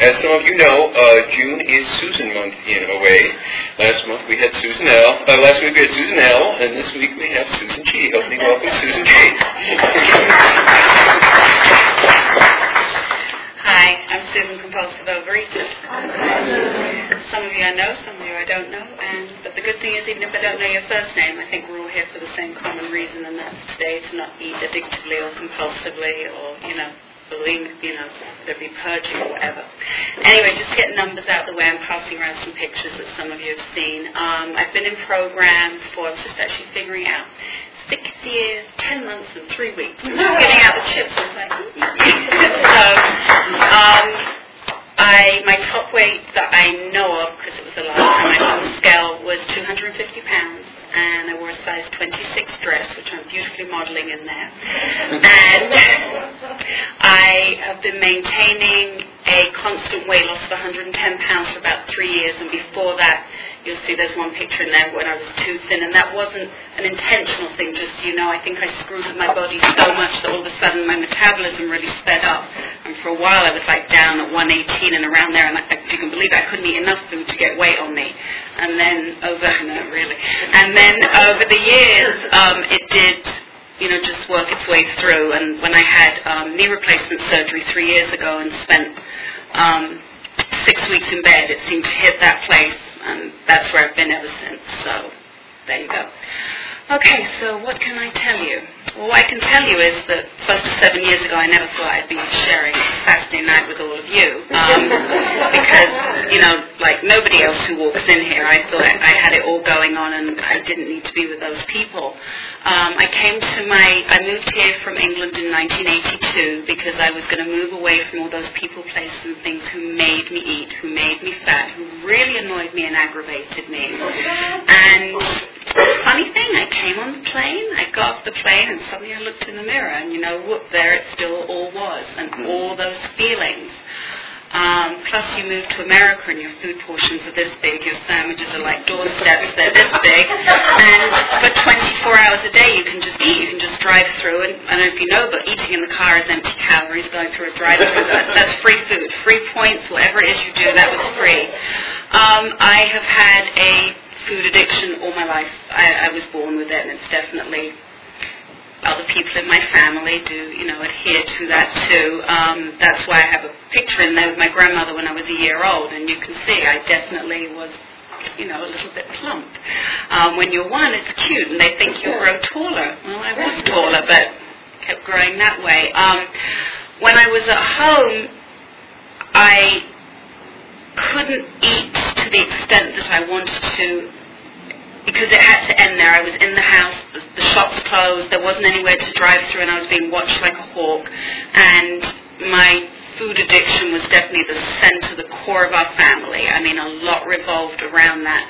As some of you know, uh, June is Susan month in a way. Last month we had Susan L. Uh, last week we had Susan L. And this week we have Susan G. Me welcome Susan G. Hi, I'm Susan Compulsive Overeater. Some of you I know, some of you I don't know. And but the good thing is, even if I don't know your first name, I think we're all here for the same common reason, and that's today to not eat addictively or compulsively, or you know, believe, you know, there be purging or whatever. Anyway, just getting numbers out the way. I'm passing around some pictures that some of you have seen. Um, I've been in programs for. Was just actually figuring out six years, ten months, and three weeks. Getting out the chips. I was like, so, um, I my top weight that I know of because it was the last time I on the scale was 250 pounds, and I wore a size 26 dress, which I'm beautifully modelling in there. Mm-hmm. And I have been maintaining a constant weight loss of 110 pounds for about three years, and before that, you'll see there's one picture in there when I was too thin, and that wasn't an intentional thing. Just you know, I think I screwed with my body so much that all of a sudden my metabolism really sped up, and for a while I was like down at 118 and around there, and I, if you can believe it, I couldn't eat enough food to get weight on me. And then over, no, really, and then over the years, um, it did you know, just work its way through. And when I had um, knee replacement surgery three years ago and spent um, six weeks in bed, it seemed to hit that place, and that's where I've been ever since. So there you go. Okay, so what can I tell you? Well, what I can tell you is that close to seven years ago, I never thought I'd be sharing Saturday night with all of you. Um, because, you know, like nobody else who walks in here, I thought I had it all going on and I didn't need to be with those people. Um, I came to my, I moved here from England in 1982 because I was going to move away from all those people, places, and things who made me eat, who made me fat, who really annoyed me and aggravated me. And funny thing, I came on the plane, I got off the plane, and suddenly I looked in the mirror, and you know, whoop, there it still all was, and all those feelings. Um, plus, you move to America and your food portions are this big, your sandwiches are like doorsteps, they're this big, and for 24 hours a day you can just eat, you can just drive through, and I don't know if you know, but eating in the car is empty calories, going through a drive-through, that, that's free food, free points, whatever it is you do, that was free. Um, I have had a food addiction all my life. I, I was born with it, and it's definitely other people in my family do, you know, adhere to that too. Um, that's why I have a picture in there with my grandmother when I was a year old, and you can see I definitely was, you know, a little bit plump. Um, when you're one, it's cute, and they think you'll grow taller. Well, I was taller, but kept growing that way. Um, when I was at home, I couldn't eat the extent that I wanted to because it had to end there. I was in the house, the, the shops closed, there wasn't anywhere to drive through, and I was being watched like a hawk. And my food addiction was definitely the center, the core of our family. I mean, a lot revolved around that.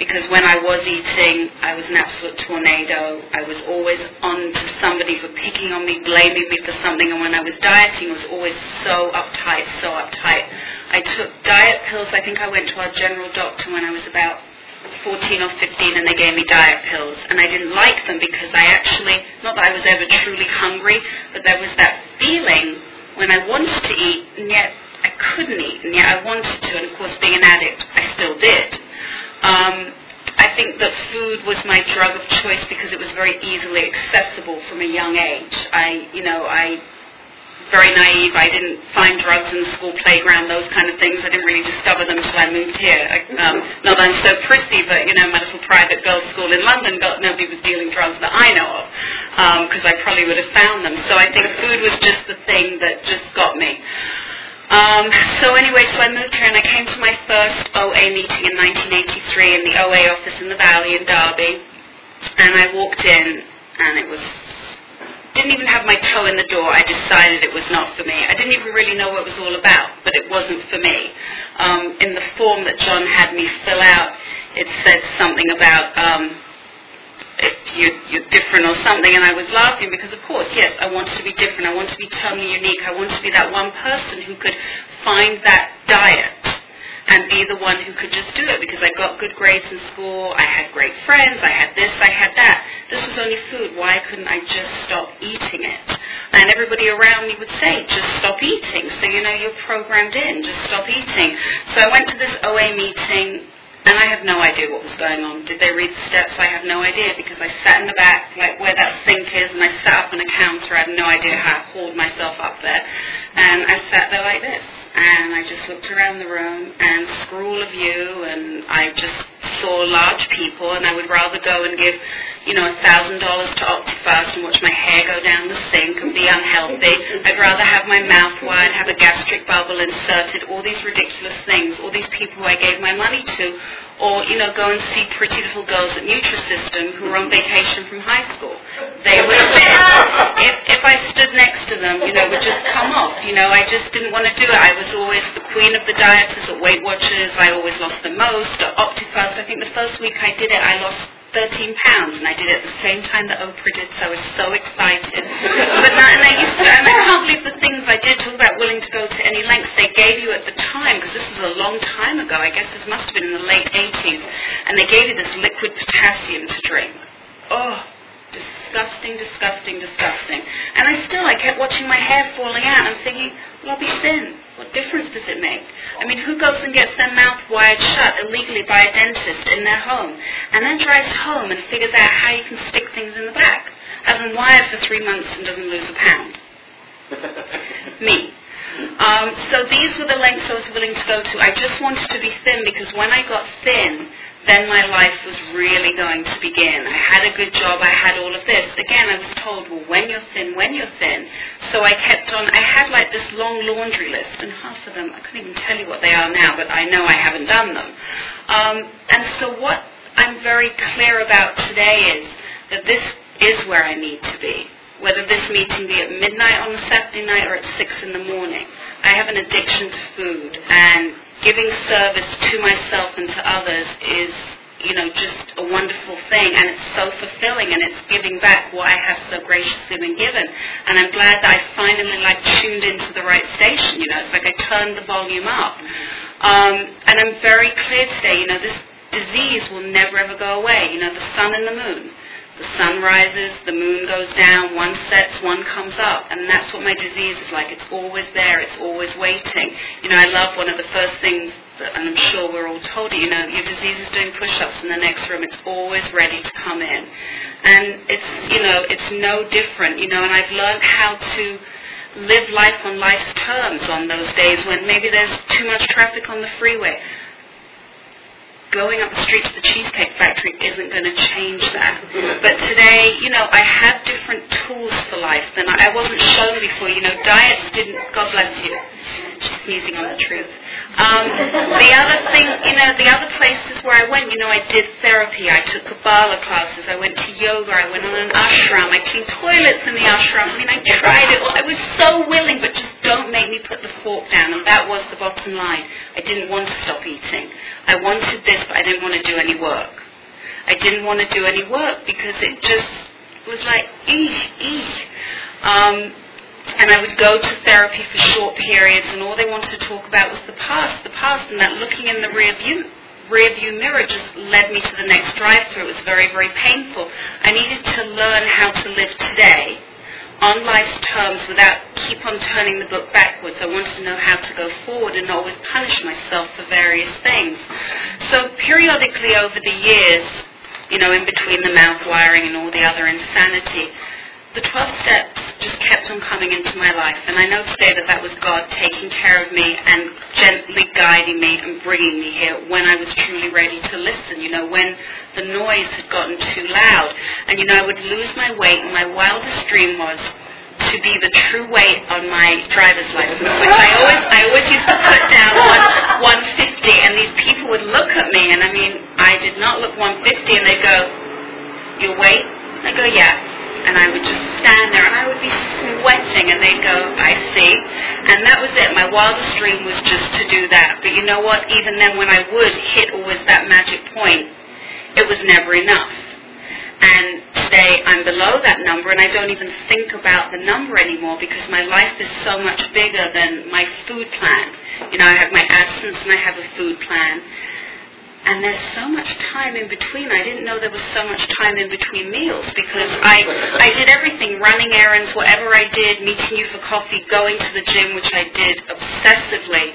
Because when I was eating, I was an absolute tornado. I was always on to somebody for picking on me, blaming me for something. And when I was dieting, I was always so uptight, so uptight. I took diet pills. I think I went to our general doctor when I was about 14 or 15 and they gave me diet pills and I didn't like them because I actually, not that I was ever truly hungry, but there was that feeling when I wanted to eat and yet I couldn't eat and yet I wanted to and of course being an addict I still did. Um, I think that food was my drug of choice because it was very easily accessible from a young age. I, you know, I very naive. I didn't find drugs in the school playground, those kind of things. I didn't really discover them until I moved here. I, um, not that I'm so prissy, but you know, my little private girls' school in London, got, nobody was dealing drugs that I know of, because um, I probably would have found them. So I think food was just the thing that just got me. Um, so anyway, so I moved here and I came to my first OA meeting in 1983 in the OA office in the Valley in Derby, and I walked in and it was didn't even have my toe in the door. I decided it was not for me. I didn't even really know what it was all about, but it wasn't for me. Um, in the form that John had me fill out, it said something about um, you, you're different or something, and I was laughing because, of course, yes, I wanted to be different. I wanted to be totally unique. I wanted to be that one person who could find that diet and be the one who could just do it because I got good grades in school, I had great friends, I had this, I had that. This was only food. Why couldn't I just stop eating it? And everybody around me would say, just stop eating. So, you know, you're programmed in, just stop eating. So I went to this OA meeting and I have no idea what was going on. Did they read the steps? I have no idea because I sat in the back, like where that sink is, and I sat up on a counter. I have no idea how I hauled myself up there. And I sat there like this and I just looked around the room and screw all of you and I just saw large people and I would rather go and give, you know, a thousand dollars to Optifast and watch my hair go down the sink and be unhealthy. I'd rather have my mouth wired, have a gastric bubble inserted, all these ridiculous things, all these people who I gave my money to, or, you know, go and see pretty little girls at Nutrisystem who were on vacation from high school. They would have been, if, if I stood next to them, you know, would just come off. You know, I just didn't want to do it. I was always the queen of the dieters at Weight Watchers. I always lost the most. At Optifast, I think the first week I did it, I lost 13 pounds, and I did it at the same time that Oprah did, so I was so excited. But not, and I used to, and I can't believe the things I did talk about willing to go to any lengths they gave you at the time, because this was a long time ago. I guess this must have been in the late 80s, and they gave you this liquid potassium to drink. Oh, disgusting, disgusting, disgusting. And I still, I kept watching my hair falling out. I'm thinking, well, I'll be thin. What difference does it make? I mean, who goes and gets their mouth wired shut illegally by a dentist in their home and then drives home and figures out how you can stick things in the back? Hasn't wired for three months and doesn't lose a pound. Me. Um, so these were the lengths I was willing to go to. I just wanted to be thin because when I got thin, then my life was really going to begin. I had a good job, I had all of this. Again, I was told, well, when you're thin, when you're thin. So I kept on, I had like this long laundry list, and half of them, I couldn't even tell you what they are now, but I know I haven't done them. Um, and so what I'm very clear about today is that this is where I need to be. Whether this meeting be at midnight on a Saturday night or at 6 in the morning. I have an addiction to food, and giving service to myself and to others is you know, just a wonderful thing and it's so fulfilling and it's giving back what I have so graciously been given. And I'm glad that I finally like tuned into the right station, you know, it's like I turned the volume up. Um, and I'm very clear today, you know, this disease will never ever go away, you know, the sun and the moon. The sun rises, the moon goes down, one sets, one comes up. And that's what my disease is like. It's always there, it's always waiting. You know, I love one of the first things, that, and I'm sure we're all told, it, you know, your disease is doing push-ups in the next room. It's always ready to come in. And it's, you know, it's no different, you know, and I've learned how to live life on life's terms on those days when maybe there's too much traffic on the freeway going up the street to the Cheesecake Factory isn't going to change that. But today, you know, I have different tools for life than I, I wasn't shown before. You know, diets didn't, God bless you. She's sneezing on the truth. Um, the other thing, you know, the other places where I went, you know, I did therapy. I took Kabbalah classes. I went to yoga. I went on an ashram. I cleaned toilets in the ashram. I mean, I tried it. I was so willing, but just don't make me put the fork down. And that was the bottom line. I didn't want to stop eating. I wanted this, but I didn't want to do any work. I didn't want to do any work because it just was like, eesh, eesh. Um, and I would go to therapy for short periods, and all they wanted to talk about was the past, the past, and that looking in the rear view, rear view mirror just led me to the next drive-through. It was very, very painful. I needed to learn how to live today on life's terms without keep on turning the book backwards. I wanted to know how to go forward and not always punish myself for various things. So periodically over the years, you know, in between the mouth wiring and all the other insanity, the 12 steps just kept on coming into my life. And I know today that that was God taking care of me and gently guiding me and bringing me here when I was truly ready to listen, you know, when the noise had gotten too loud. And, you know, I would lose my weight and my wildest dream was to be the true weight on my driver's license, which I always, I always used to put down on 150, and these people would look at me, and I mean, I did not look 150, and they'd go, your weight? I go, yeah and I would just stand there and I would be sweating and they'd go, I see. And that was it. My wildest dream was just to do that. But you know what? Even then when I would hit always that magic point, it was never enough. And today I'm below that number and I don't even think about the number anymore because my life is so much bigger than my food plan. You know, I have my abs abstinence and I have a food plan. And there's so much time in between. I didn't know there was so much time in between meals because I I did everything, running errands, whatever I did, meeting you for coffee, going to the gym, which I did obsessively.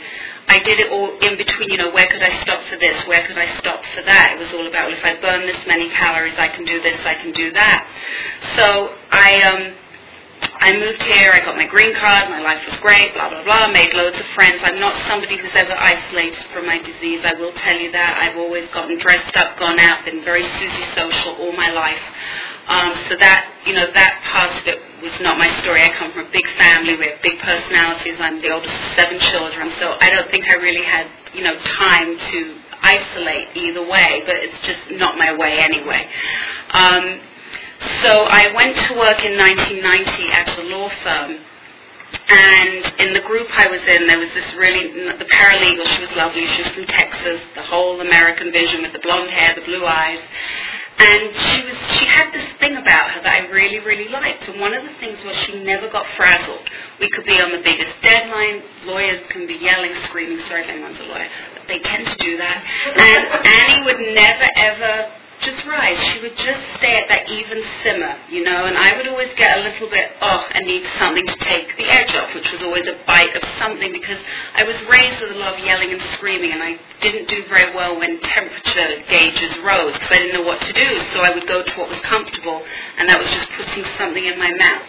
I did it all in between, you know, where could I stop for this, where could I stop for that. It was all about, well, if I burn this many calories, I can do this, I can do that. So I, um, I moved here, I got my green card, my life was great, blah, blah, blah, made loads of friends. I'm not somebody who's ever isolated from my disease, I will tell you that. I've always gotten dressed up, gone out, been very Susie social all my life. Um, so that, you know, that part of it was not my story. I come from a big family, we have big personalities, I'm the oldest of seven children, so I don't think I really had, you know, time to isolate either way, but it's just not my way anyway. Um, so I went to work in 1990 at a law firm. And in the group I was in, there was this really, the paralegal, she was lovely, she was from Texas, the whole American vision with the blonde hair, the blue eyes. And she was she had this thing about her that I really, really liked. And one of the things was she never got frazzled. We could be on the biggest deadline. Lawyers can be yelling, screaming, sorry if anyone's a lawyer, but they tend to do that. And Annie would never ever just rise. She would just stay at that even simmer, you know, and I would always get a little bit, oh, I need something to take the edge off, which was always a bite of something because I was raised with a lot of yelling and screaming and I didn't do very well when temperature gauges rose because I didn't know what to do. So I would go to what was comfortable and that was just putting something in my mouth.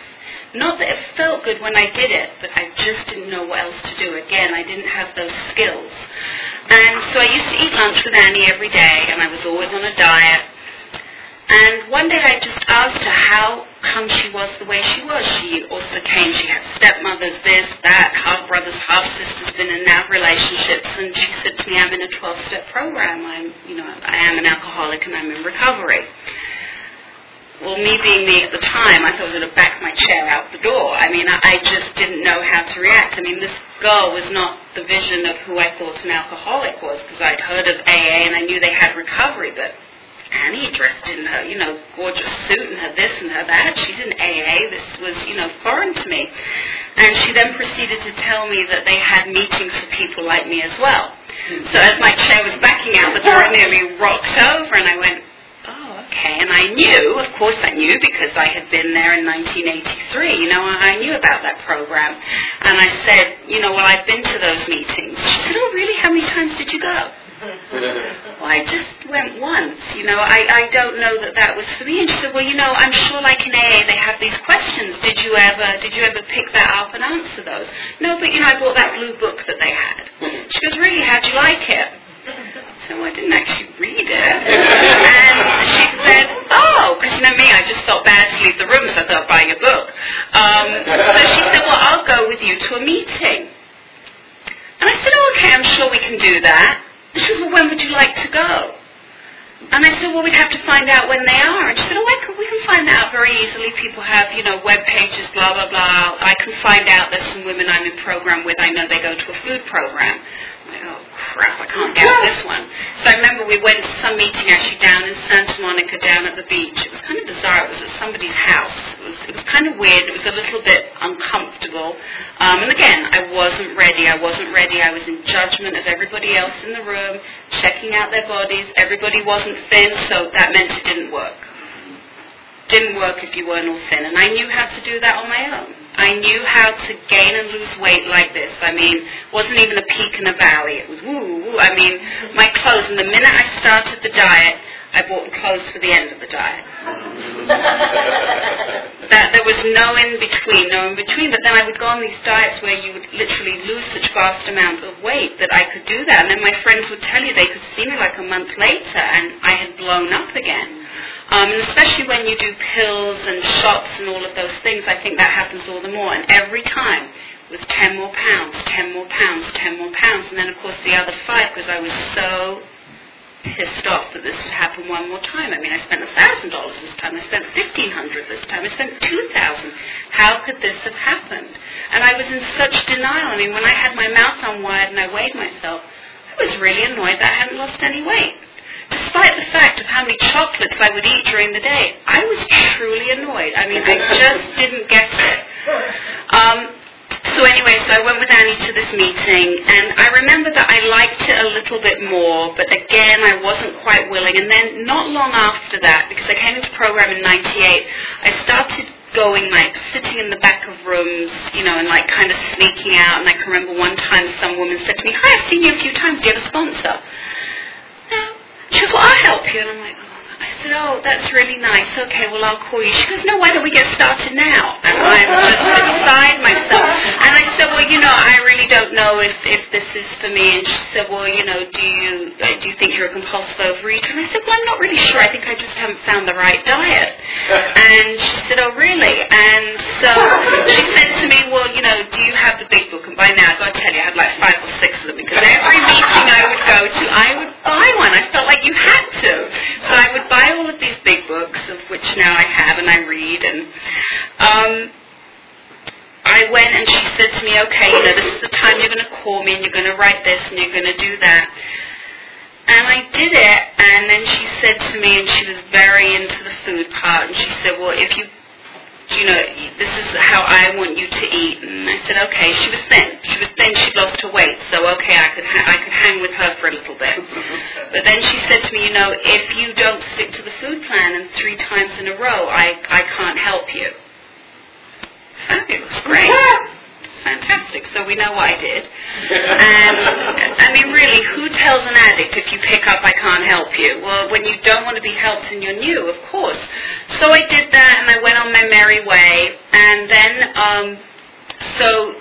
Not that it felt good when I did it, but I just didn't know what else to do. Again, I didn't have those skills. And so I used to eat lunch with Annie every day, and I was always on a diet. And one day I just asked her how come she was the way she was. She also came, she had stepmothers, this, that, half brothers, half sisters, been in that relationships. And she said to me, I'm in a 12-step program. I'm, you know, I am an alcoholic and I'm in recovery. Well, me being me at the time, I thought I was going to back my chair out the door. I mean, I, I just didn't know how to react. I mean, this girl was not the vision of who I thought an alcoholic was because I'd heard of AA and I knew they had recovery, but Annie dressed in her, you know, gorgeous suit and her this and her that. She's in AA. This was, you know, foreign to me. And she then proceeded to tell me that they had meetings for people like me as well. So as my chair was backing out the door, I nearly rocked over and I went, okay. And I knew, of course I knew, because I had been there in 1983. You know, I knew about that program. And I said, you know, well, I've been to those meetings. She said, oh, really? How many times did you go? well, I just went once. You know, I, I don't know that that was for me. And she said, well, you know, I'm sure like in AA they have these questions. Did you ever, did you ever pick that up and answer those? No, but you know, I bought that blue book that they had. She goes, really? How'd you like it? So I didn't actually read it. And she said, oh, because you know me, I just felt bad to leave the room, so I thought buying a book. Um, so she said, well, I'll go with you to a meeting. And I said, oh, okay, I'm sure we can do that. And she said, well, when would you like to go? And I said, well, we'd have to find out when they are. And she said, oh, I can, we can find that out very easily. People have, you know, web pages, blah, blah, blah. I can find out there's some women I'm in program with. I know they go to a food program. Crap, I can't get this one. So I remember we went to some meeting actually down in Santa Monica, down at the beach. It was kind of bizarre. It was at somebody's house. It was, it was kind of weird. It was a little bit uncomfortable. Um, and again, I wasn't ready. I wasn't ready. I was in judgment of everybody else in the room, checking out their bodies. Everybody wasn't thin, so that meant it didn't work. Didn't work if you weren't all thin. And I knew how to do that on my own. I knew how to gain and lose weight like this. I mean, wasn't even a peak and a valley. It was woo, woo. I mean, my clothes, and the minute I started the diet, I bought the clothes for the end of the diet. that there was no in between, no in between. But then I would go on these diets where you would literally lose such vast amount of weight that I could do that. And then my friends would tell you they could see me like a month later, and I had blown up again. Um, and especially when you do pills and shots and all of those things, I think that happens all the more. And every time with 10 more pounds, 10 more pounds, 10 more pounds. And then, of course, the other five because I was so pissed off that this had happened one more time. I mean, I spent $1,000 this time. I spent 1500 this time. I spent 2000 How could this have happened? And I was in such denial. I mean, when I had my mouth unwired and I weighed myself, I was really annoyed that I hadn't lost any weight despite the fact of how many chocolates I would eat during the day, I was truly annoyed. I mean, I just didn't get it. Um, so anyway, so I went with Annie to this meeting, and I remember that I liked it a little bit more, but again, I wasn't quite willing. And then not long after that, because I came into program in 98, I started going like sitting in the back of rooms, you know, and like kind of sneaking out. And I can remember one time some woman said to me, "Hi, I've seen you a few times. Do you have a sponsor?" She goes, "Well, I'll help you." And I'm like, I said, oh, that's really nice. Okay, well, I'll call you. She goes, no, why don't we get started now? And I'm just beside myself. And I said, well, you know, I really don't know if, if this is for me. And she said, well, you know, do you do you think you're a compulsive overeater? And I said, well, I'm not really sure. I think I just haven't found the right diet. And she said, oh, really? And so she said to me, well, you know, do you have the big book? And by now, I've got to tell you, I had like five or six of them because every meeting I would go to, I would buy one. I felt like you had to. So I would buy all of these big books, of which now I have and I read, and um, I went and she said to me, okay, you know, this is the time you're going to call me and you're going to write this and you're going to do that. And I did it, and then she said to me, and she was very into the food part, and she said, well, if you you know, this is how I want you to eat. And I said, okay. She was thin. She was thin. She'd lost her weight. So, okay, I could, ha- I could hang with her for a little bit. But then she said to me, you know, if you don't stick to the food plan and three times in a row, I, I can't help you. Fabulous. Great fantastic. So we know what I did. And I mean, really, who tells an addict if you pick up, I can't help you? Well, when you don't want to be helped and you're new, of course. So I did that, and I went on my merry way. And then, um, so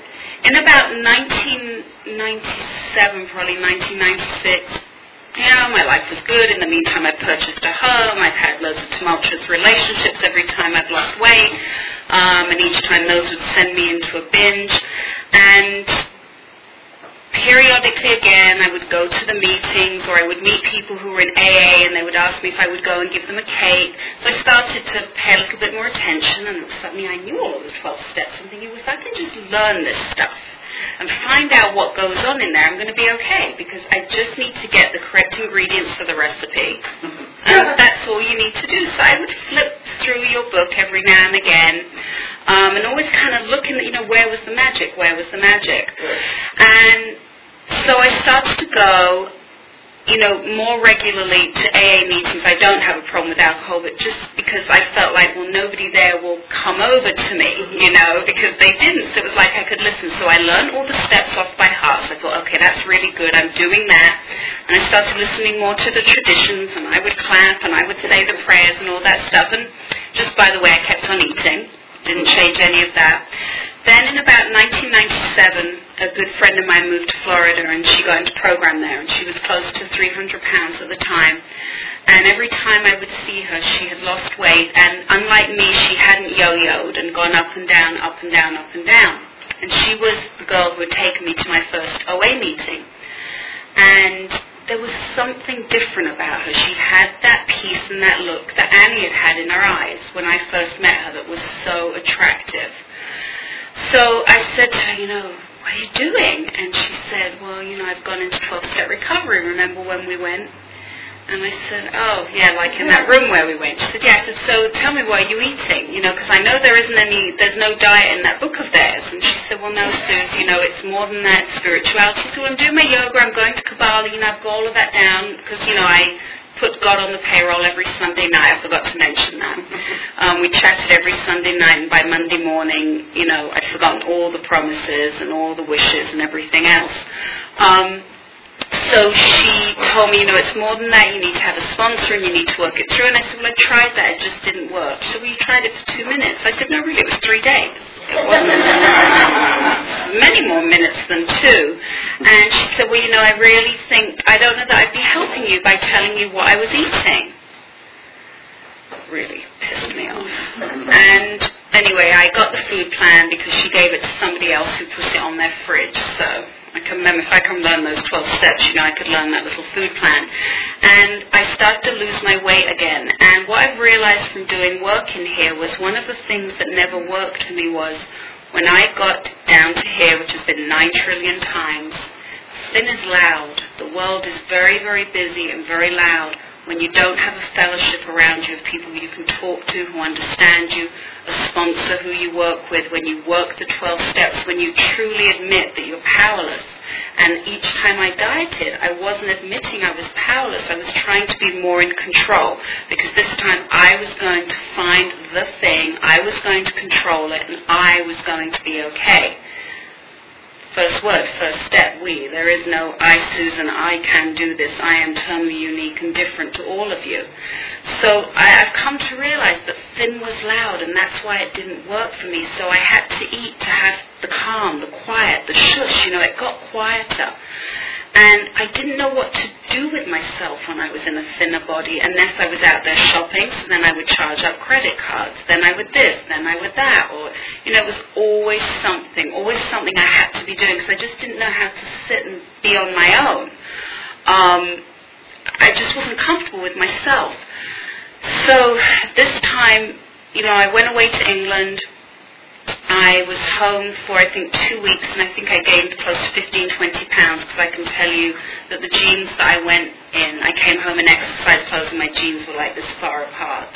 in about 1997, probably 1996. Know, my life was good. In the meantime, I've purchased a home. I've had loads of tumultuous relationships every time I've lost weight. Um, and each time those would send me into a binge. And periodically again, I would go to the meetings or I would meet people who were in AA and they would ask me if I would go and give them a cake. So I started to pay a little bit more attention and suddenly I knew all of the 12 steps. I'm thinking, well, if I can just learn this stuff, and find out what goes on in there, I'm going to be okay because I just need to get the correct ingredients for the recipe. And that's all you need to do. So I would flip through your book every now and again um, and always kind of looking, you know, where was the magic? Where was the magic? And so I started to go you know, more regularly to AA meetings. I don't have a problem with alcohol, but just because I felt like, well, nobody come over to me, you know, because they didn't. So it was like I could listen. So I learned all the steps off by heart. So I thought, okay, that's really good. I'm doing that. And I started listening more to the traditions, and I would clap, and I would say the prayers and all that stuff. And just by the way, I kept on eating. Didn't change any of that. Then in about 1997, a good friend of mine moved to Florida and she got into program there and she was close to 300 pounds at the time. And every time I would see her, she had lost weight and unlike me, she hadn't yo-yoed and gone up and down, up and down, up and down. And she was the girl who had taken me to my first OA meeting. And there was something different about her. She had that peace and that look that Annie had had in her eyes when I first met her that was so attractive. So I said to her, you know, what are you doing? And she said, well, you know, I've gone into 12-step recovery. Remember when we went? And I said, oh, yeah, like in that room where we went. She said, yeah. I said, so tell me, why are you eating? You know, because I know there isn't any, there's no diet in that book of theirs. And she said, well, no, Suze, you know, it's more than that spirituality. So I'm doing my yoga, I'm going to Kabbalah, you know, I've got all of that down because, you know, I put God on the payroll every Sunday night. I forgot to mention that. Um, we chatted every Sunday night, and by Monday morning, you know, I'd forgotten all the promises and all the wishes and everything else. Um, so she told me, you know, it's more than that. You need to have a sponsor and you need to work it through. And I said, well, I tried that. It just didn't work. So we tried it for two minutes. I said, no, really, it was three days. Many more minutes than two. And she said, well, you know, I really think, I don't know that I'd be helping you by telling you what I was eating. Really pissed me off. And anyway, I got the food plan because she gave it to somebody else who put it on their fridge. So I can remember if I can learn those 12 steps, you know, I could learn that little food plan. And I started to lose my weight again. And what I've realized from doing work in here was one of the things that never worked for me was when I got down to here, which has been 9 trillion times, thin is loud. The world is very, very busy and very loud when you don't have a fellowship around you of people you can talk to who understand you, a sponsor who you work with, when you work the 12 steps, when you truly admit that you're powerless And each time I dieted, I wasn't admitting I was powerless. I was trying to be more in control because this time I was going to find the thing, I was going to control it, and I was going to be okay. First word, first step, we. There is no I, Susan, I can do this. I am totally unique and different to all of you. So I, have come to realize that thin was loud, and that's why it didn't work for me. So I had to eat to have the calm, the quiet, the shush. You know, it got quieter. And I didn't know what to do with myself when I was in a thinner body unless I was out there shopping. So then I would charge up credit cards. Then I would this. Then I would that. Or, you know, it was always something, always something I had to be doing because I just didn't know how to sit and be on my own. Um, I just wasn't comfortable with myself. So this time, you know, I went away to England I was home for I think two weeks and I think I gained close to 15, 20 pounds because I can tell you that the jeans that I went in, I came home in exercise clothes and my jeans were like this far apart.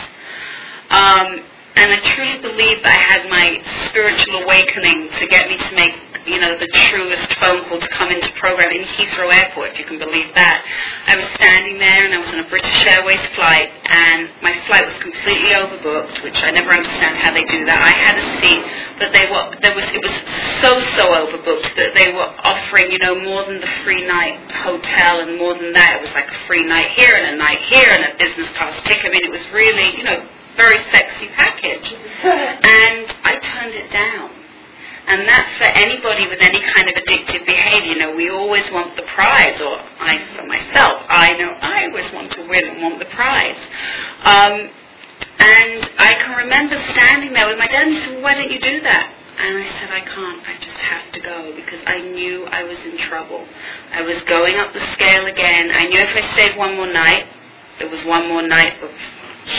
Um, and I truly believe I had my spiritual awakening to get me to make you know, the truest phone call to come into program in Heathrow Airport, if you can believe that. I was standing there and I was on a British Airways flight and my flight was completely overbooked, which I never understand how they do that. I had a seat, but they were, there was, it was so, so overbooked that they were offering, you know, more than the free night hotel and more than that. It was like a free night here and a night here and a business class ticket. I mean, it was really, you know, very sexy for anybody with any kind of addictive behavior. You know, we always want the prize, or I, for myself, I know I always want to win and want the prize. Um, and I can remember standing there with my dad and he said, well, why don't you do that? And I said, I can't. I just have to go because I knew I was in trouble. I was going up the scale again. I knew if I stayed one more night, there was one more night of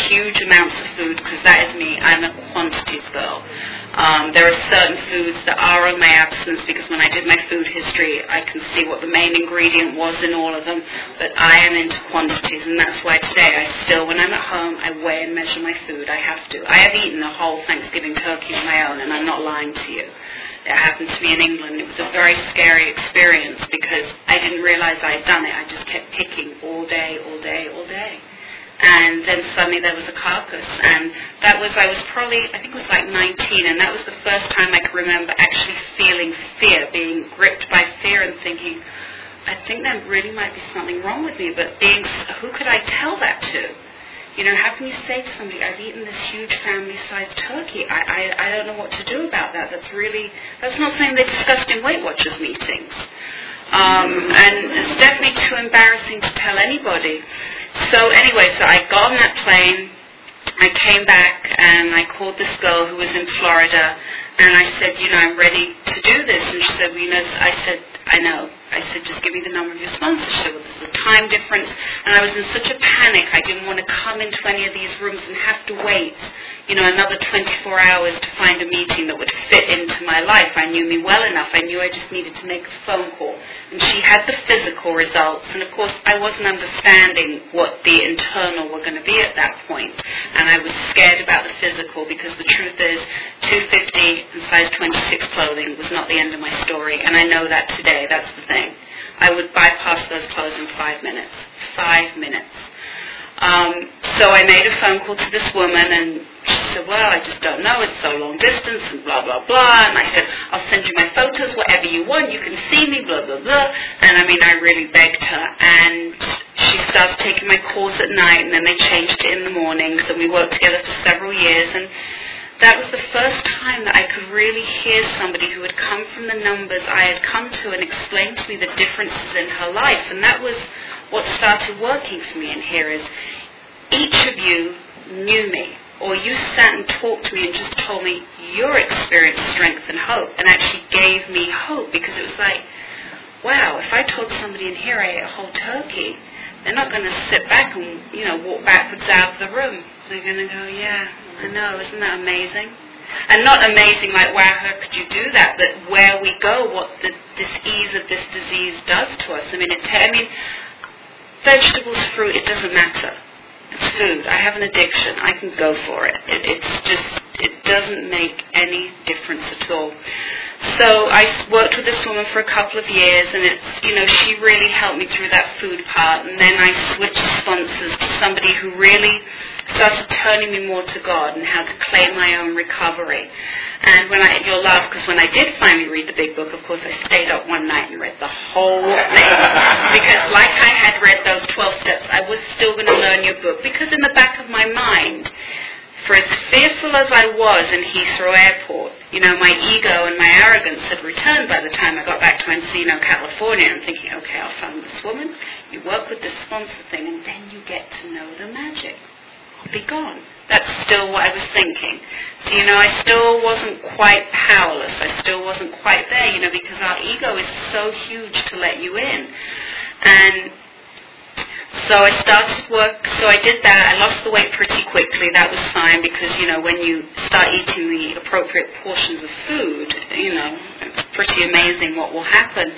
huge amounts of food because that is me. I'm a quantities girl. Um, there are certain foods that are on my abstinence because when I did my food history, I can see what the main ingredient was in all of them. But I am into quantities, and that's why today I still, when I'm at home, I weigh and measure my food. I have to. I have eaten a whole Thanksgiving turkey on my own, and I'm not lying to you. It happened to me in England. It was a very scary experience because I didn't realize I had done it. I just kept picking all day, all day, all day and then suddenly there was a carcass and that was I was probably I think it was like 19 and that was the first time I could remember actually feeling fear being gripped by fear and thinking I think there really might be something wrong with me but being who could I tell that to? You know how can you say to somebody I've eaten this huge family sized turkey. I, I, I don't know what to do about that. That's really that's not something they discussed in Weight Watchers meetings um, and it's definitely too embarrassing to tell anybody so anyway, so I got on that plane. I came back and I called this girl who was in Florida, and I said, you know, I'm ready to do this. And she said, well, you know, I said, I know. I said, just give me the number of your sponsor. She said, there's a time difference. And I was in such a panic. I didn't want to come into any of these rooms and have to wait you know, another 24 hours to find a meeting that would fit into my life. I knew me well enough. I knew I just needed to make a phone call. And she had the physical results. And of course, I wasn't understanding what the internal were going to be at that point. And I was scared about the physical because the truth is 250 and size 26 clothing was not the end of my story. And I know that today. That's the thing. I would bypass those clothes in five minutes. Five minutes. Um, so I made a phone call to this woman, and she said, "Well, I just don't know. It's so long distance, and blah blah blah." And I said, "I'll send you my photos, whatever you want. You can see me, blah blah blah." And I mean, I really begged her, and she started taking my calls at night, and then they changed it in the mornings, and we worked together for several years, and that was the first time that I could really hear somebody who had come from the numbers I had come to and explain to me the differences in her life. And that was what started working for me in here is each of you knew me or you sat and talked to me and just told me your experience, strength and hope and actually gave me hope because it was like, wow, if I told somebody in here I ate a whole turkey, they're not going to sit back and, you know, walk backwards out of the room. They're going to go, yeah, I know, isn't that amazing? And not amazing like, wow, how could you do that? But where we go, what the, this ease of this disease does to us. I mean, it, I mean, vegetables, fruit, it doesn't matter. It's food. I have an addiction. I can go for it. it. It's just, it doesn't make any difference at all. So I worked with this woman for a couple of years, and it's you know she really helped me through that food part. And then I switched sponsors to somebody who really started turning me more to God and how to claim my own recovery. And when I, you'll laugh because when I did finally read the big book, of course, I stayed up one night and read the whole thing. because like I had read those 12 steps, I was still going to learn your book. Because in the back of my mind, for as fearful as I was in Heathrow Airport, you know, my ego and my arrogance had returned by the time I got back to Encino, California. I'm thinking, okay, I'll find this woman, you work with this sponsor thing, and then you get to know the magic. Be gone. That's still what I was thinking. So, you know, I still wasn't quite powerless. I still wasn't quite there, you know, because our ego is so huge to let you in. And so I started work, so I did that. I lost the weight pretty quickly. That was fine because, you know, when you start eating the appropriate portions of food, you know, it's pretty amazing what will happen.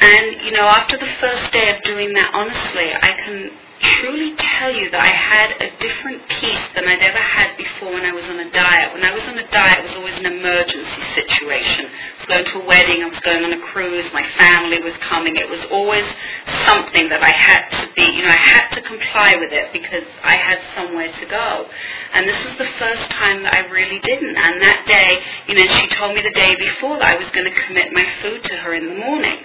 And, you know, after the first day of doing that, honestly, I can truly tell you that I had a different peace than I'd ever had before when I was on a diet. When I was on a diet, it was always an emergency situation. I was going to a wedding, I was going on a cruise, my family was coming. It was always something that I had to be, you know, I had to comply with it because I had somewhere to go. And this was the first time that I really didn't. And that day, you know, she told me the day before that I was going to commit my food to her in the morning.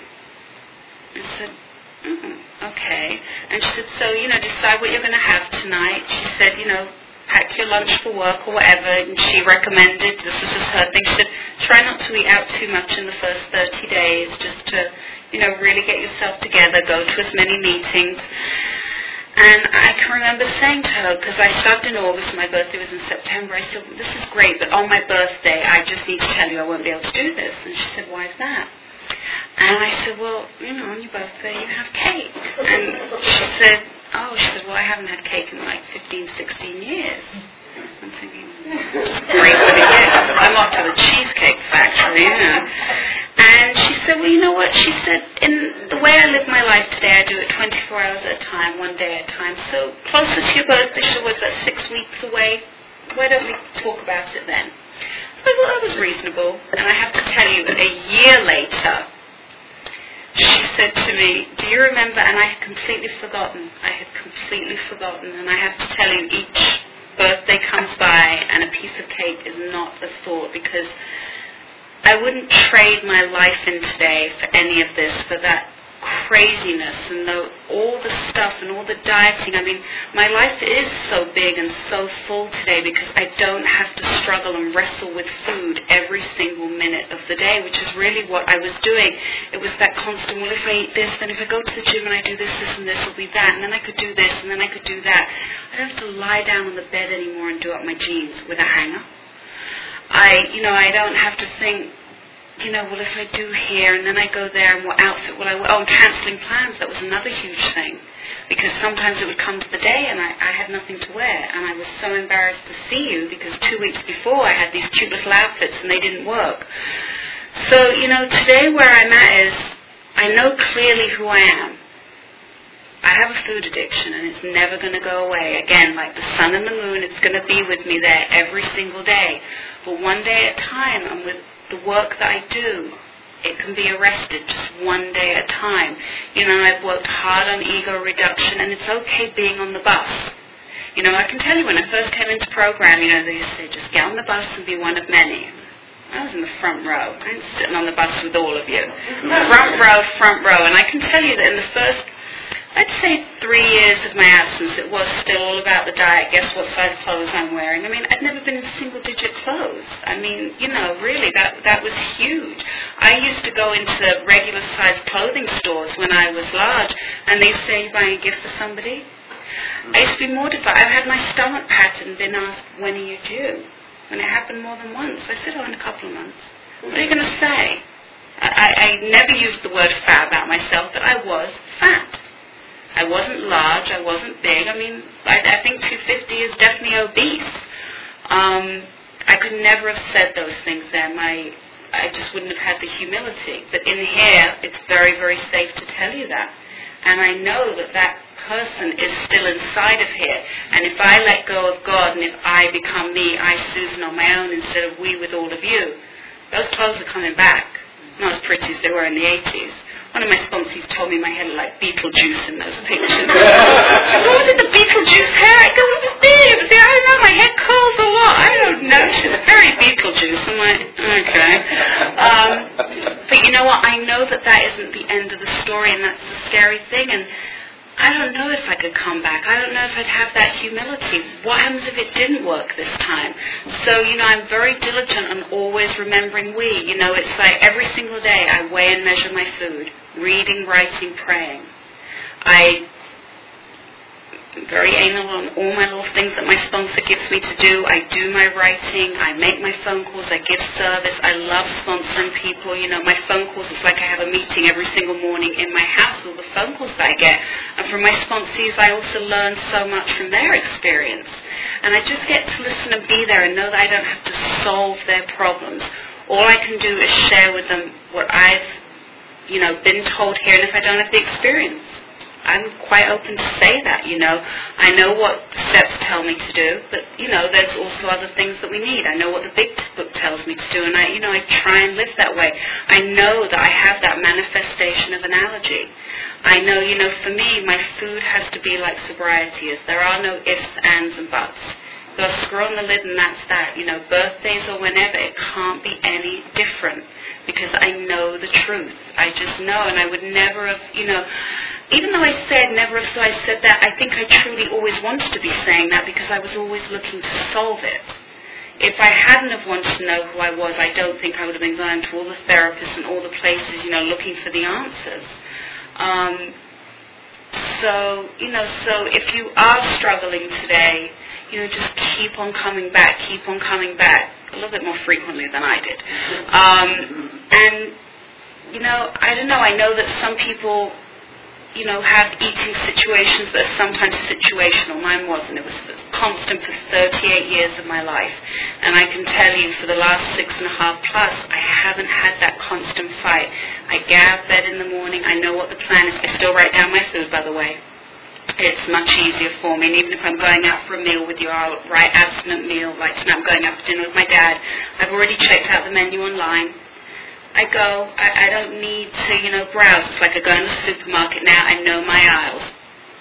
I said, mm okay. And she said, so, you know, decide what you're going to have tonight. She said, you know, pack your lunch for work or whatever. And she recommended, this was just her thing, she said, try not to eat out too much in the first 30 days, just to, you know, really get yourself together, go to as many meetings. And I can remember saying to her, because I started in August, my birthday was in September, I said, this is great, but on my birthday, I just need to tell you I won't be able to do this. And she said, why is that? And I said, well, you know, on your birthday you have cake. And she said, oh, she said, well, I haven't had cake in like 15, 16 years. I'm thinking, great for the year. I'm off to the cheesecake factory, you know. And she said, well, you know what? She said, in the way I live my life today, I do it 24 hours at a time, one day at a time. So closer to your birthday, she was that six weeks away. Why don't we talk about it then? I thought that was reasonable. And I have to tell you, a year later, she said to me, Do you remember? And I had completely forgotten. I had completely forgotten. And I have to tell you, each birthday comes by and a piece of cake is not a thought because I wouldn't trade my life in today for any of this, for that craziness and the, all the stuff and all the dieting. I mean, my life is so big and so full today because I don't have to struggle and wrestle with food every single minute of the day, which is really what I was doing. It was that constant, well, if I eat this, then if I go to the gym and I do this, this and this will be that, and then I could do this, and then I could do that. I don't have to lie down on the bed anymore and do up my jeans with a hanger. I, you know, I don't have to think, you know, well, if I do here and then I go there and what outfit will I wear? Oh, and cancelling plans, that was another huge thing. Because sometimes it would come to the day and I, I had nothing to wear and I was so embarrassed to see you because two weeks before I had these cute little outfits and they didn't work. So, you know, today where I'm at is I know clearly who I am. I have a food addiction and it's never going to go away. Again, like the sun and the moon, it's going to be with me there every single day. But one day at a time, I'm with the work that I do, it can be arrested just one day at a time. You know, I've worked hard on ego reduction, and it's okay being on the bus. You know, I can tell you when I first came into program, you know, they used to say, just get on the bus and be one of many. I was in the front row. I'm sitting on the bus with all of you. front row, front row. And I can tell you that in the first I'd say three years of my abstinence, it was still all about the diet. Guess what size clothes I'm wearing? I mean, I'd never been in single digit clothes. I mean, you know, really, that that was huge. I used to go into regular size clothing stores when I was large, and they say, "You buying a gift for somebody?" I used to be mortified. I've had my stomach pattern been asked, "When are you due?" And it happened more than once. I said, "Oh, in a couple of months." What are you going to say? I, I never used the word fat about myself, but I was fat. I wasn't large. I wasn't big. I mean, I, I think 250 is definitely obese. Um, I could never have said those things then. My, I just wouldn't have had the humility. But in here, it's very, very safe to tell you that. And I know that that person is still inside of here. And if I let go of God and if I become me, I, Susan, on my own instead of we with all of you, those clothes are coming back. Not as pretty as they were in the 80s. One of my sponsors told me my hair looked like Beetlejuice in those pictures. what was it, the Beetlejuice hair? I go, it was there. It was there. I don't know. My hair curls a lot. I don't know. She's very Beetlejuice. I'm like, okay. Um, but you know what? I know that that isn't the end of the story, and that's the scary thing. And I don't know if I could come back. I don't know if I'd have that humility. What happens if it didn't work this time? So, you know, I'm very diligent on always remembering we. You know, it's like every single day I weigh and measure my food, reading, writing, praying. I very anal on all my little things that my sponsor gives me to do. I do my writing, I make my phone calls, I give service. I love sponsoring people. You know, my phone calls, it's like I have a meeting every single morning in my house with the phone calls that I get. And from my sponsees, I also learn so much from their experience. And I just get to listen and be there and know that I don't have to solve their problems. All I can do is share with them what I've, you know, been told here, and if I don't have the experience. I'm quite open to say that, you know. I know what steps tell me to do, but, you know, there's also other things that we need. I know what the big book tells me to do, and I, you know, I try and live that way. I know that I have that manifestation of an allergy. I know, you know, for me, my food has to be like sobriety is. There are no ifs, ands, and buts. So I screw on the lid and that's that. You know, birthdays or whenever, it can't be any different because I know the truth. I just know, and I would never have, you know, even though I said never have so I said that, I think I truly always wanted to be saying that because I was always looking to solve it. If I hadn't have wanted to know who I was, I don't think I would have been going to all the therapists and all the places, you know, looking for the answers. Um, so, you know, so if you are struggling today, you know, just keep on coming back, keep on coming back a little bit more frequently than I did. Um, and, you know, I don't know, I know that some people you know, have eating situations that are sometimes situational. Mine wasn't. It was constant for 38 years of my life. And I can tell you for the last six and a half plus, I haven't had that constant fight. I get out of bed in the morning. I know what the plan is. I still write down my food, by the way. It's much easier for me. And even if I'm going out for a meal with you, I'll write abstinent meal. Like tonight I'm going out for dinner with my dad. I've already checked out the menu online. I go, I, I don't need to, you know, browse. It's like I go in the supermarket now, I know my aisles.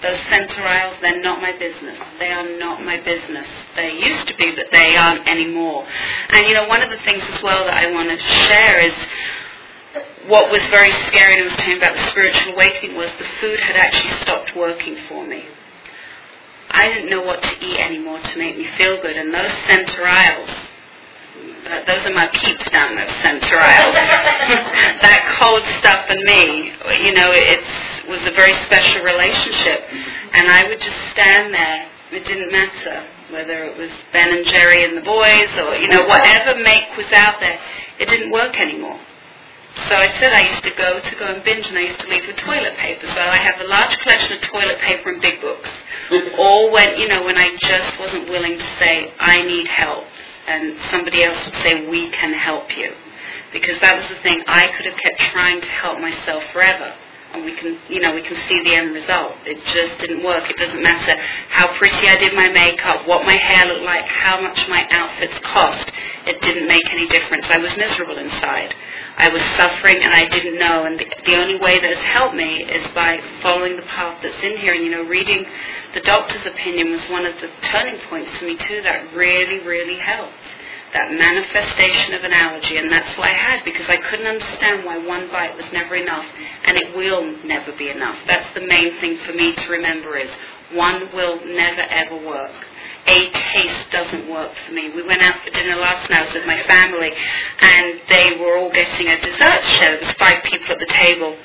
Those center aisles, they're not my business. They are not my business. They used to be, but they aren't anymore. And, you know, one of the things as well that I want to share is what was very scary, and I was talking about the spiritual awakening, was the food had actually stopped working for me. I didn't know what to eat anymore to make me feel good, and those center aisles, those are my peeps down those center aisles. that cold stuff and me, you know, it was a very special relationship. And I would just stand there. It didn't matter whether it was Ben and Jerry and the boys or, you know, whatever make was out there. It didn't work anymore. So I said I used to go to go and binge and I used to leave with toilet paper. So I have a large collection of toilet paper and big books. All when, you know, when I just wasn't willing to say, I need help and somebody else would say, we can help you. Because that was the thing, I could have kept trying to help myself forever. And we can, you know, we can see the end result. It just didn't work. It doesn't matter how pretty I did my makeup, what my hair looked like, how much my outfits cost. It didn't make any difference. I was miserable inside. I was suffering and I didn't know. And the, the only way that has helped me is by following the path that's in here. And, you know, reading the doctor's opinion was one of the turning points for me, too, that really, really helped. That manifestation of an allergy, And that's what I had because I couldn't understand why one bite was never enough. And it will never be enough. That's the main thing for me to remember is one will never, ever work a taste doesn't work for me. We went out for dinner last night with my family, and they were all getting a dessert show. There was five people at the table,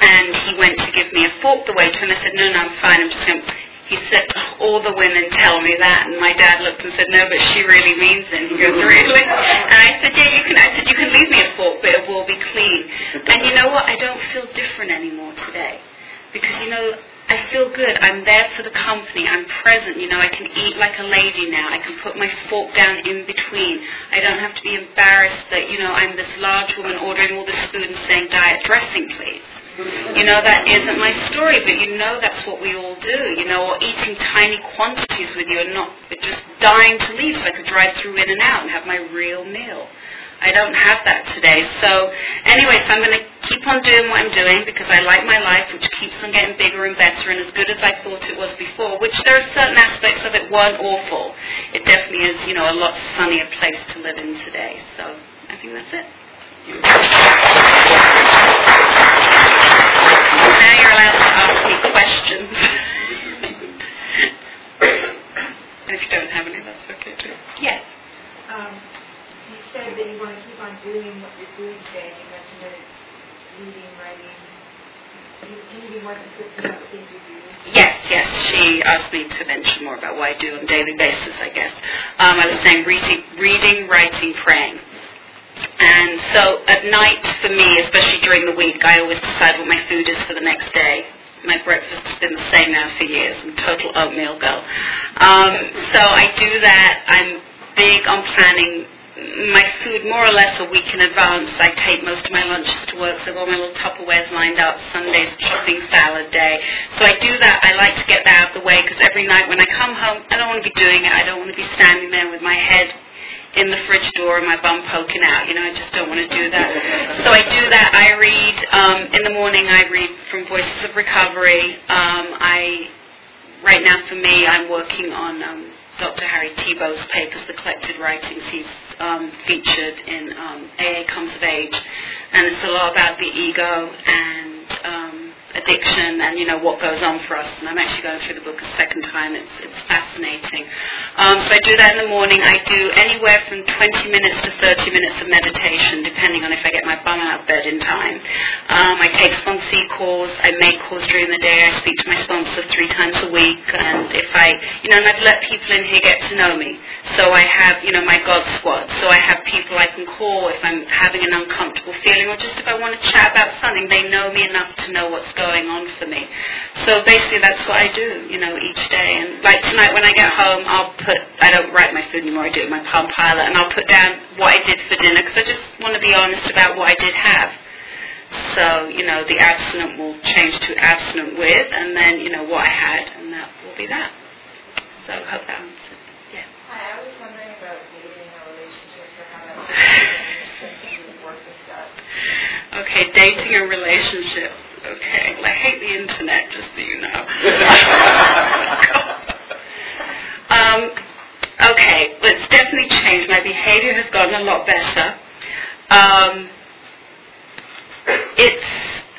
and he went to give me a fork the way to him. I said, "No, no, I'm fine. I'm just going." He said, "All the women tell me that." And my dad looked and said, "No, but she really means it." He goes, "Really?" And I said, "Yeah, you can." I said, "You can leave me a fork, but it will be clean." And you know what? I don't feel different anymore today, because you know I feel good. I'm there for the company. I'm present. You know, I can eat like a lady now. I can put my fork down in between. I don't have to be embarrassed that, you know, I'm this large woman ordering all this food and saying diet dressing, please. You know, that isn't my story, but you know that's what we all do, you know, or eating tiny quantities with you and not just dying to leave so I could drive through in and out and have my real meal. I don't have that today. So anyway, so I'm going to keep on doing what I'm doing because I like my life, which keeps on getting bigger and better and as good as I thought it was before, which there are certain aspects of it weren't awful. It definitely is, you know, a lot sunnier place to live in today. So I think that's it. Now you're allowed to ask me questions. and if you don't have any, that's okay too. Yes. Um, you said that you want to keep on doing what you're doing today, you mentioned that it's reading, writing. Can you, can you be more specific about the things you do? Yes, yes. She asked me to mention more about what I do on a daily basis, I guess. Um, I was saying reading, reading, writing, praying. And so at night, for me, especially during the week, I always decide what my food is for the next day. My breakfast has been the same now for years. I'm a total oatmeal girl. Um, so I do that. I'm big on planning my food more or less a week in advance. I take most of my lunches to work, so I've got my little Tupperwares lined up. Sunday's chopping salad day. So I do that. I like to get that out of the way because every night when I come home, I don't want to be doing it. I don't want to be standing there with my head in the fridge door my bum poking out. You know, I just don't want to do that. So I do that. I read um, in the morning. I read from Voices of Recovery. Um, I right now for me, I'm working on um, Dr. Harry Tiebout's papers, the collected writings he's um, featured in um, AA Comes of Age, and it's a lot about the ego and um, addiction and you know what goes on for us. And I'm actually going through the book a second time. It's it's fascinating. Um, so I do that in the morning. I do anywhere from 20 minutes to 30 minutes of meditation, depending on if I get my bum out of bed in time. Um, I take sponsee calls. I make calls during the day. I speak to my sponsor three times a week. And if I, you know, and I've let people in here get to know me. So I have, you know, my God squad. So I have people I can call if I'm having an uncomfortable feeling or just if I want to chat about something. They know me enough to know what's going going on for me. So basically that's what I do, you know, each day. And like tonight when I get home, I'll put, I don't write my food anymore, I do it in my Palm Pilot, and I'll put down what I did for dinner because I just want to be honest about what I did have. So, you know, the abstinent will change to abstinent with, and then, you know, what I had, and that will be that. So I hope that answers. Yeah. Hi, I was wondering about dating or relationships or how that work with that. Okay, dating and relationships. Okay. Well, I hate the internet, just so you know. um, okay, but it's definitely changed. My behavior has gotten a lot better. Um, it's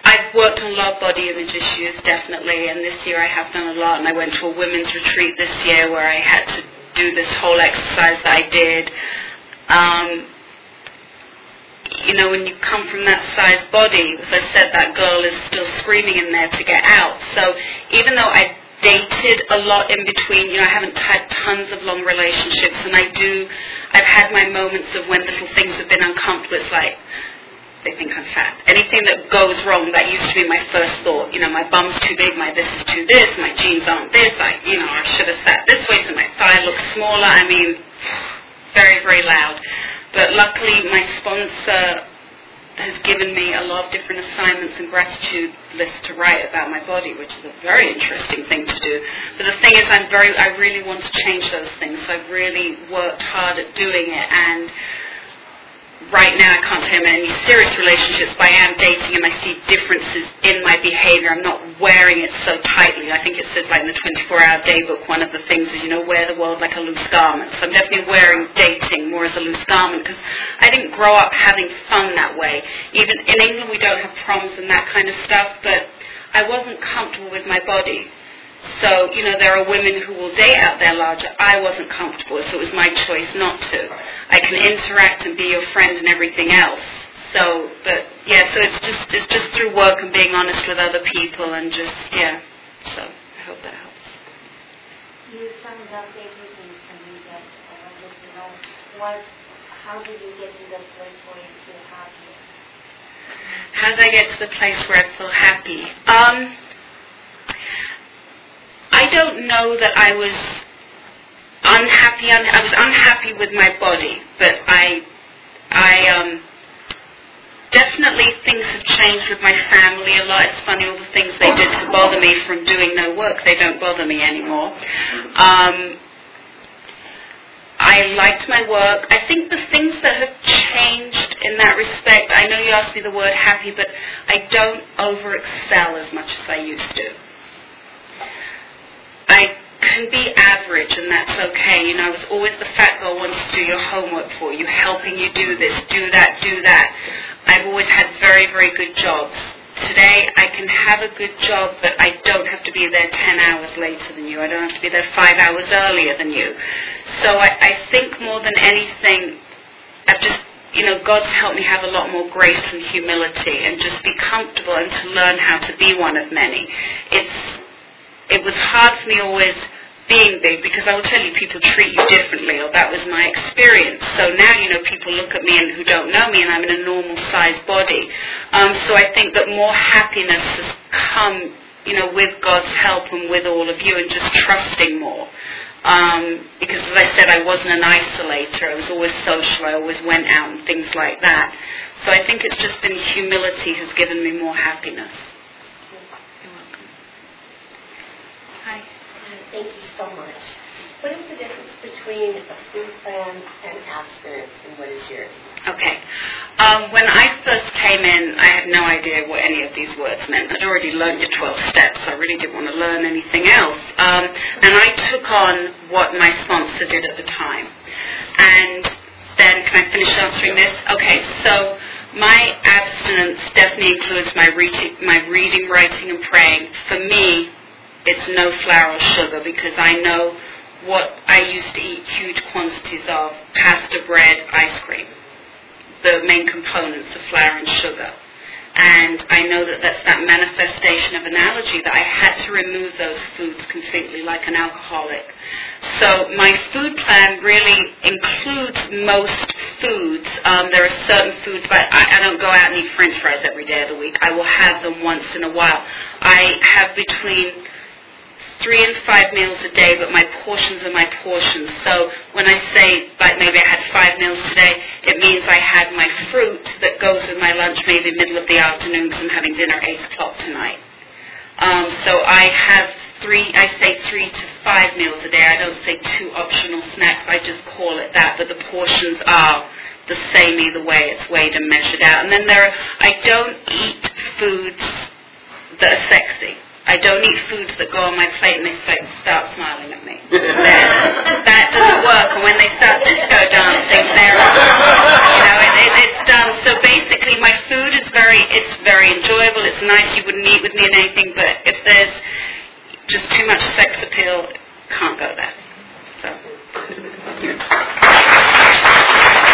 I've worked on a lot of body image issues, definitely, and this year I have done a lot. And I went to a women's retreat this year where I had to do this whole exercise that I did. Um, you know, when you come from that size body, as I said, that girl is still screaming in there to get out. So even though I dated a lot in between, you know, I haven't had tons of long relationships, and I do, I've had my moments of when little things have been uncomfortable. It's like, they think I'm fat. Anything that goes wrong, that used to be my first thought. You know, my bum's too big, my this is too this, my jeans aren't this, I, you know, I should have sat this way so my thigh looks smaller. I mean, very, very loud. But luckily, my sponsor has given me a lot of different assignments and gratitude lists to write about my body, which is a very interesting thing to do. But the thing is, I'm very, I really want to change those things. So I've really worked hard at doing it, and right now I can't tell you any serious relationships, but I am dating and I see differences in my behavior. I'm not wearing it so tightly. I think it says like in the 24-hour day book, one of the things is, you know, wear the world like a loose garment. So I'm definitely wearing dating more as a loose garment because I didn't grow up having fun that way. Even in England we don't have proms and that kind of stuff, but I wasn't comfortable with my body. So, you know, there are women who will date out there larger. I wasn't comfortable, so it was my choice not to. I can interact and be your friend and everything else. So, but yeah, so it's just it's just through work and being honest with other people and just yeah. So I hope that helps. You summed up everything for me that I wanted to know. What? How did you get to the place where you feel happy? How did I get to the place where I feel happy? Um, I don't know that I was unhappy. I was unhappy with my body, but I, I um, definitely things have changed with my family a lot. It's funny all the things they did to bother me from doing no work. They don't bother me anymore. Um, I liked my work. I think the things that have changed in that respect, I know you asked me the word happy, but I don't over excel as much as I used to. I can be average and that's okay. You know, I was always the fat girl wants to do your homework for you, helping you do this, do that, do that. I've always had very, very good jobs. Today I can have a good job, but I don't have to be there 10 hours later than you. I don't have to be there five hours earlier than you. So I, I think more than anything, I've just, you know, God's helped me have a lot more grace and humility and just be comfortable and to learn how to be one of many. It's, it was hard for me always being big because I will tell you people treat you differently or that was my experience. So now you know people look at me and who don't know me and I'm in a normal sized body. Um, so I think that more happiness has come you know with God's help and with all of you and just trusting more. Um, because as I said, I wasn't an isolator. I was always social. I always went out and things like that. So I think it's just been humility has given me more happiness. You're welcome. Hi. Thank you so much. What is the difference between a food plan and abstinence, and what is yours? Okay. Um, when I first came in, I had no idea what any of these words meant. I'd already learned your 12 steps. So I really didn't want to learn anything else. Um, and I took on what my sponsor did at the time. And then, can I finish answering this? Okay, so my abstinence definitely includes my reading, my reading, writing, and praying. For me, it's no flour or sugar because I know what I used to eat huge quantities of pasta, bread, ice cream, the main components of flour and sugar. And I know that that's that manifestation of an allergy that I had to remove those foods completely like an alcoholic. So my food plan really includes most foods. Um, there are certain foods, but I, I don't go out and eat french fries every day of the week. I will have them once in a while. I have between three and five meals a day, but my portions are my portions. So when I say like maybe I had five meals today, it means I had my fruit that goes with my lunch maybe middle of the afternoon because I'm having dinner eight o'clock tonight. Um, so I have three, I say three to five meals a day. I don't say two optional snacks. I just call it that, but the portions are the same either way. It's weighed and measured out. And then there, are, I don't eat foods that are sexy. I don't eat foods that go on my plate and they start smiling at me. that, that doesn't work. And when they start disco dancing, they're, you know, it, it, it's done. So basically, my food is very, it's very enjoyable. It's nice. You wouldn't eat with me and anything, but if there's just too much sex appeal, can't go there. So.